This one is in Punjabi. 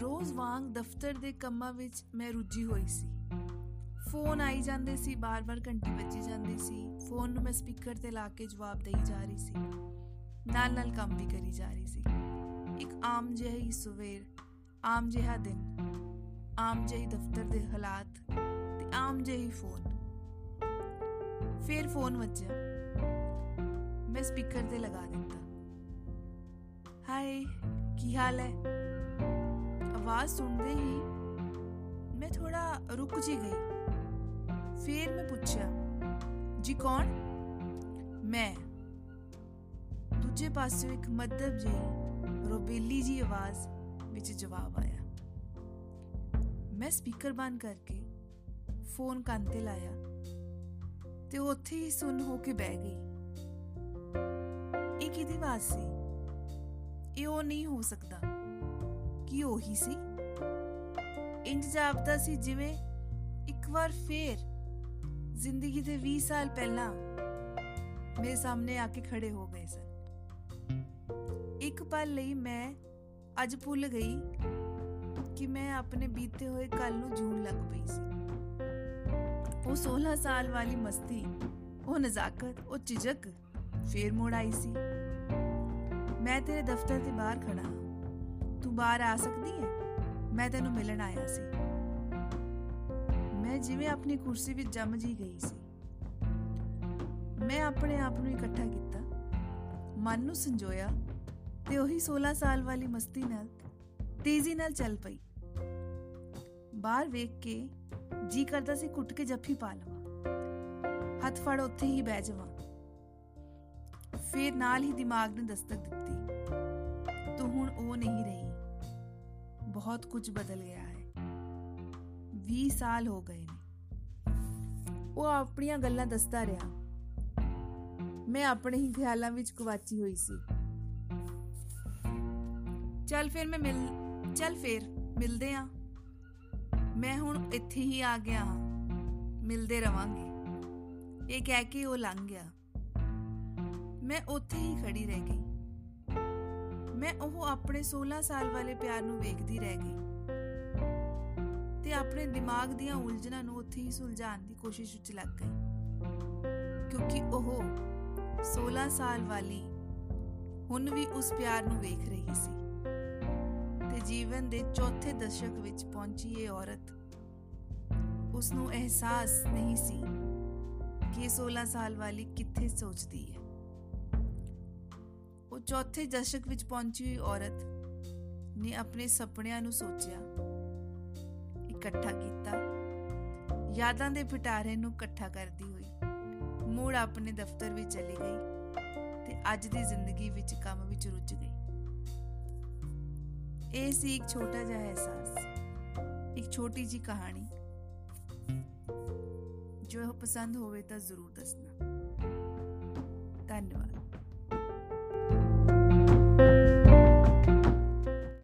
ਰੋਜ਼ ਵਾਂਗ ਦਫ਼ਤਰ ਦੇ ਕੰਮਾਂ ਵਿੱਚ ਮੈਂ ਰੁੱਝੀ ਹੋਈ ਸੀ। ਫੋਨ ਆਈ ਜਾਂਦੇ ਸੀ, ਬਾਰ-ਬਾਰ ਘੰਟੀ ਵੱਜੀ ਜਾਂਦੀ ਸੀ। ਫੋਨ ਨੂੰ ਮੈਂ ਸਪੀਕਰ ਤੇ ਲਾ ਕੇ ਜਵਾਬ ਦੇਈ ਜਾ ਰਹੀ ਸੀ। ਨਾਲ-ਨਾਲ ਕੰਮ ਵੀ ਕਰੀ ਜਾ ਰਹੀ ਸੀ। ਇੱਕ ਆਮ ਜਿਹੀ ਸਵੇਰ, ਆਮ ਜਿਹਾ ਦਿਨ, ਆਮ ਜਿਹੀ ਦਫ਼ਤਰ ਦੇ ਹਾਲਾਤ ਤੇ ਆਮ ਜਿਹੀ ਫੋਨ। ਫਿਰ ਫੋਨ ਵੱਜਿਆ। ਮੈਂ ਸਪੀਕਰ ਤੇ ਲਗਾ ਦਿੱਤਾ। ਹਾਈ ਕੀ ਹਾਲ ਹੈ? ਆਵਾਜ਼ ਸੁਣਦੇ ਹੀ ਮੈਂ ਥੋੜਾ ਰੁਕ ਜੀ ਗਈ ਫਿਰ ਮੈਂ ਪੁੱਛਿਆ ਜੀ ਕੌਣ ਮੈਂ ਦੂਜੇ ਪਾਸੇ ਇੱਕ ਮੱਧਮ ਜਿਹੀ ਰੋਬੇਲੀ ਜੀ ਆਵਾਜ਼ ਵਿੱਚ ਜਵਾਬ ਆਇਆ ਮੈਂ ਸਪੀਕਰ ਬੰਦ ਕਰਕੇ ਫੋਨ ਕੰਨ ਤੇ ਲਾਇਆ ਤੇ ਉੱਥੇ ਹੀ ਸੁਣ ਹੋ ਕੇ ਬਹਿ ਗਈ ਇਹ ਕਿਹਦੀ ਆਵਾਜ਼ ਸੀ ਇਹ ਉਹ ਨਹੀਂ ਹੋ ਸਕਦਾ ਕੀ ਉਹੀ ਸੀ? ਇੰਜ ਜਾਪਦਾ ਸੀ ਜਿਵੇਂ ਇੱਕ ਵਾਰ ਫੇਰ ਜ਼ਿੰਦਗੀ ਦੇ 20 ਸਾਲ ਪਹਿਲਾਂ ਮੇਰੇ ਸਾਹਮਣੇ ਆ ਕੇ ਖੜੇ ਹੋ ਗਏ ਸਨ। ਇੱਕ ਪਲ ਲਈ ਮੈਂ ਅੱਜ ਭੁੱਲ ਗਈ ਕਿ ਮੈਂ ਆਪਣੇ ਬੀਤੇ ਹੋਏ ਕੱਲ ਨੂੰ ਜੂਣ ਲੱਗ ਪਈ ਸੀ। ਉਹ 16 ਸਾਲ ਵਾਲੀ ਮਸਤੀ, ਉਹ ਨਜ਼ਾਕਤ, ਉਹ ਝਿਜਕ ਫੇਰ ਮੁੜ ਆਈ ਸੀ। ਮੈਂ ਤੇਰੇ ਦਫ਼ਤਰ ਦੇ ਬਾਹਰ ਖੜਾ ਹਾਂ। ਤੂੰ ਬਾਹਰ ਆ ਸਕਦੀ ਹੈ ਮੈਂ ਤੈਨੂੰ ਮਿਲਣ ਆਇਆ ਸੀ। ਮੈਂ ਜਿਵੇਂ ਆਪਣੀ ਕੁਰਸੀ ਵਿੱਚ ਜੰਮ ਜੀ ਗਈ ਸੀ। ਮੈਂ ਆਪਣੇ ਆਪ ਨੂੰ ਇਕੱਠਾ ਕੀਤਾ, ਮਨ ਨੂੰ ਸੰਜੋਇਆ ਤੇ ਉਹੀ 16 ਸਾਲ ਵਾਲੀ ਮਸਤੀ ਨਾਲ, ਤੇਜ਼ੀ ਨਾਲ ਚੱਲ ਪਈ। ਬਾਹਰ ਵੇਖ ਕੇ ਜੀ ਕਰਦਾ ਸੀ ਕੁੱਟ ਕੇ ਜੱਫੀ ਪਾ ਲਵਾਂ। ਹੱਥ ਫੜ ਉੱਥੇ ਹੀ ਬਹਿ ਜਾਵਾਂ। ਫਿਰ ਨਾਲ ਹੀ ਦਿਮਾਗ ਨੇ ਦਸਤਕ ਦਿੱਤੀ। ਤੂੰ ਹੁਣ ਉਹ ਨਹੀਂ ਰਹੀ। ਬਹੁਤ ਕੁਝ ਬਦਲ ਗਿਆ ਹੈ 20 ਸਾਲ ਹੋ ਗਏ ਨੇ ਉਹ ਆਪਣੀਆਂ ਗੱਲਾਂ ਦੱਸਦਾ ਰਿਹਾ ਮੈਂ ਆਪਣੇ ਹੀ ਖਿਆਲਾਂ ਵਿੱਚ ਗਵਾਚੀ ਹੋਈ ਸੀ ਚੱਲ ਫਿਰ ਮੈਂ ਮਿਲ ਚੱਲ ਫਿਰ ਮਿਲਦੇ ਆਂ ਮੈਂ ਹੁਣ ਇੱਥੇ ਹੀ ਆ ਗਿਆ ਹਾਂ ਮਿਲਦੇ ਰਵਾਂਗੇ ਇਹ ਕਹਿ ਕੇ ਉਹ ਲੰਘ ਗਿਆ ਮੈਂ ਉੱਥੇ ਹੀ ਖੜੀ ਰਹਿ ਗਈ ਮੈਂ ਉਹ ਆਪਣੇ 16 ਸਾਲ ਵਾਲੇ ਪਿਆਰ ਨੂੰ ਵੇਖਦੀ ਰਹਿ ਗਈ। ਤੇ ਆਪਣੇ ਦਿਮਾਗ ਦੀਆਂ ਉਲਝਣਾਂ ਨੂੰ ਉੱਥੇ ਹੀ ਸੁਲਝਾਉਣ ਦੀ ਕੋਸ਼ਿਸ਼ ਵਿੱਚ ਲੱਗ ਗਈ। ਕਿਉਂਕਿ ਉਹ 16 ਸਾਲ ਵਾਲੀ ਹੁਣ ਵੀ ਉਸ ਪਿਆਰ ਨੂੰ ਵੇਖ ਰਹੀ ਸੀ। ਤੇ ਜੀਵਨ ਦੇ ਚੌਥੇ ਦਸ਼ਕ ਵਿੱਚ ਪਹੁੰਚੀ ਇਹ ਔਰਤ ਉਸ ਨੂੰ ਅਹਿਸਾਸ ਨਹੀਂ ਸੀ ਕਿ 16 ਸਾਲ ਵਾਲੀ ਕਿੱਥੇ ਸੋਚਦੀ ਹੈ। ਉਹ ਚੌਥੇ ਦਸ਼ਕ ਵਿੱਚ ਪਹੁੰਚੀ ਹੋਈ ਔਰਤ ਨੇ ਆਪਣੇ ਸੁਪਨਿਆਂ ਨੂੰ ਸੋਚਿਆ, ਇਕੱਠਾ ਕੀਤਾ। ਯਾਦਾਂ ਦੇ ਪਿਟਾਰੇ ਨੂੰ ਇਕੱਠਾ ਕਰਦੀ ਹੋਈ, ਮੂੜ ਆਪਣੇ ਦਫ਼ਤਰ ਵਿੱਚ ਚਲੀ ਗਈ ਤੇ ਅੱਜ ਦੀ ਜ਼ਿੰਦਗੀ ਵਿੱਚ ਕੰਮ ਵਿੱਚ ਰੁੱਝ ਗਈ। ਇਹ ਸੀ ਇੱਕ ਛੋਟਾ ਜਿਹਾ ਅਹਿਸਾਸ, ਇੱਕ ਛੋਟੀ ਜੀ ਕਹਾਣੀ। ਜੋ ਪਸੰਦ ਹੋਵੇ ਤਾਂ ਜ਼ਰੂਰ ਦੱਸਣਾ।